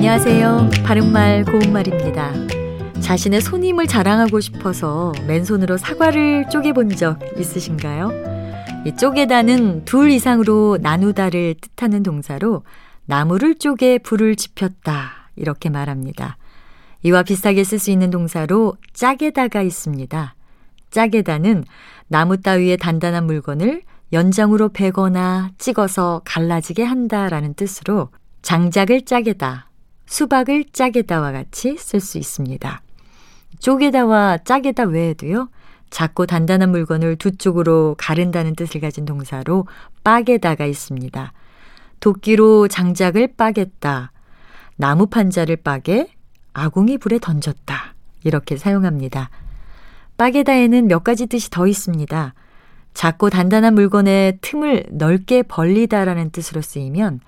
안녕하세요. 바른말 고운말입니다. 자신의 손님을 자랑하고 싶어서 맨손으로 사과를 쪼개본 적 있으신가요? 이 쪼개다는 둘 이상으로 나누다를 뜻하는 동사로 나무를 쪼개 불을 지폈다 이렇게 말합니다. 이와 비슷하게 쓸 수 있는 동사로 짜게다가 있습니다. 짜게다는 나무 따위의 단단한 물건을 연장으로 베거나 찍어서 갈라지게 한다라는 뜻으로 장작을 짜게다, 수박을 짜게다와 같이 쓸 수 있습니다. 쪼개다와 짜게다 외에도요, 작고 단단한 물건을 두 쪽으로 가른다는 뜻을 가진 동사로 빠게다가 있습니다. 도끼로 장작을 빠겠다, 나무 판자를 빠게, 아궁이 불에 던졌다. 이렇게 사용합니다. 빠게다에는 몇 가지 뜻이 더 있습니다. 작고 단단한 물건의 틈을 넓게 벌리다라는 뜻으로 쓰이면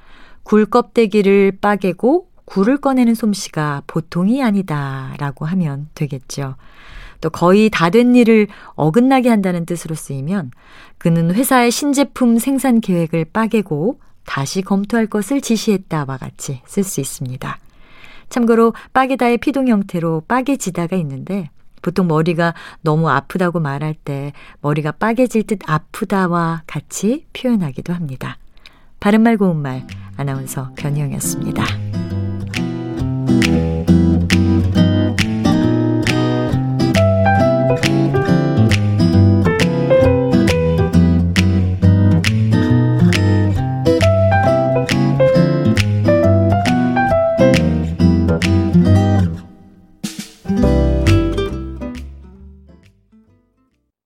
굴 껍데기를 빠개고 굴을 꺼내는 솜씨가 보통이 아니다 라고 하면 되겠죠. 또 거의 다 된 일을 어긋나게 한다는 뜻으로 쓰이면 그는 회사의 신제품 생산 계획을 빠개고 다시 검토할 것을 지시했다와 같이 쓸 수 있습니다. 참고로 빠개다의 피동 형태로 빠개지다가 있는데 보통 머리가 너무 아프다고 말할 때 머리가 빠개질 듯 아프다와 같이 표현하기도 합니다. 바른말 고운말 아나운서 변희영이었습니다.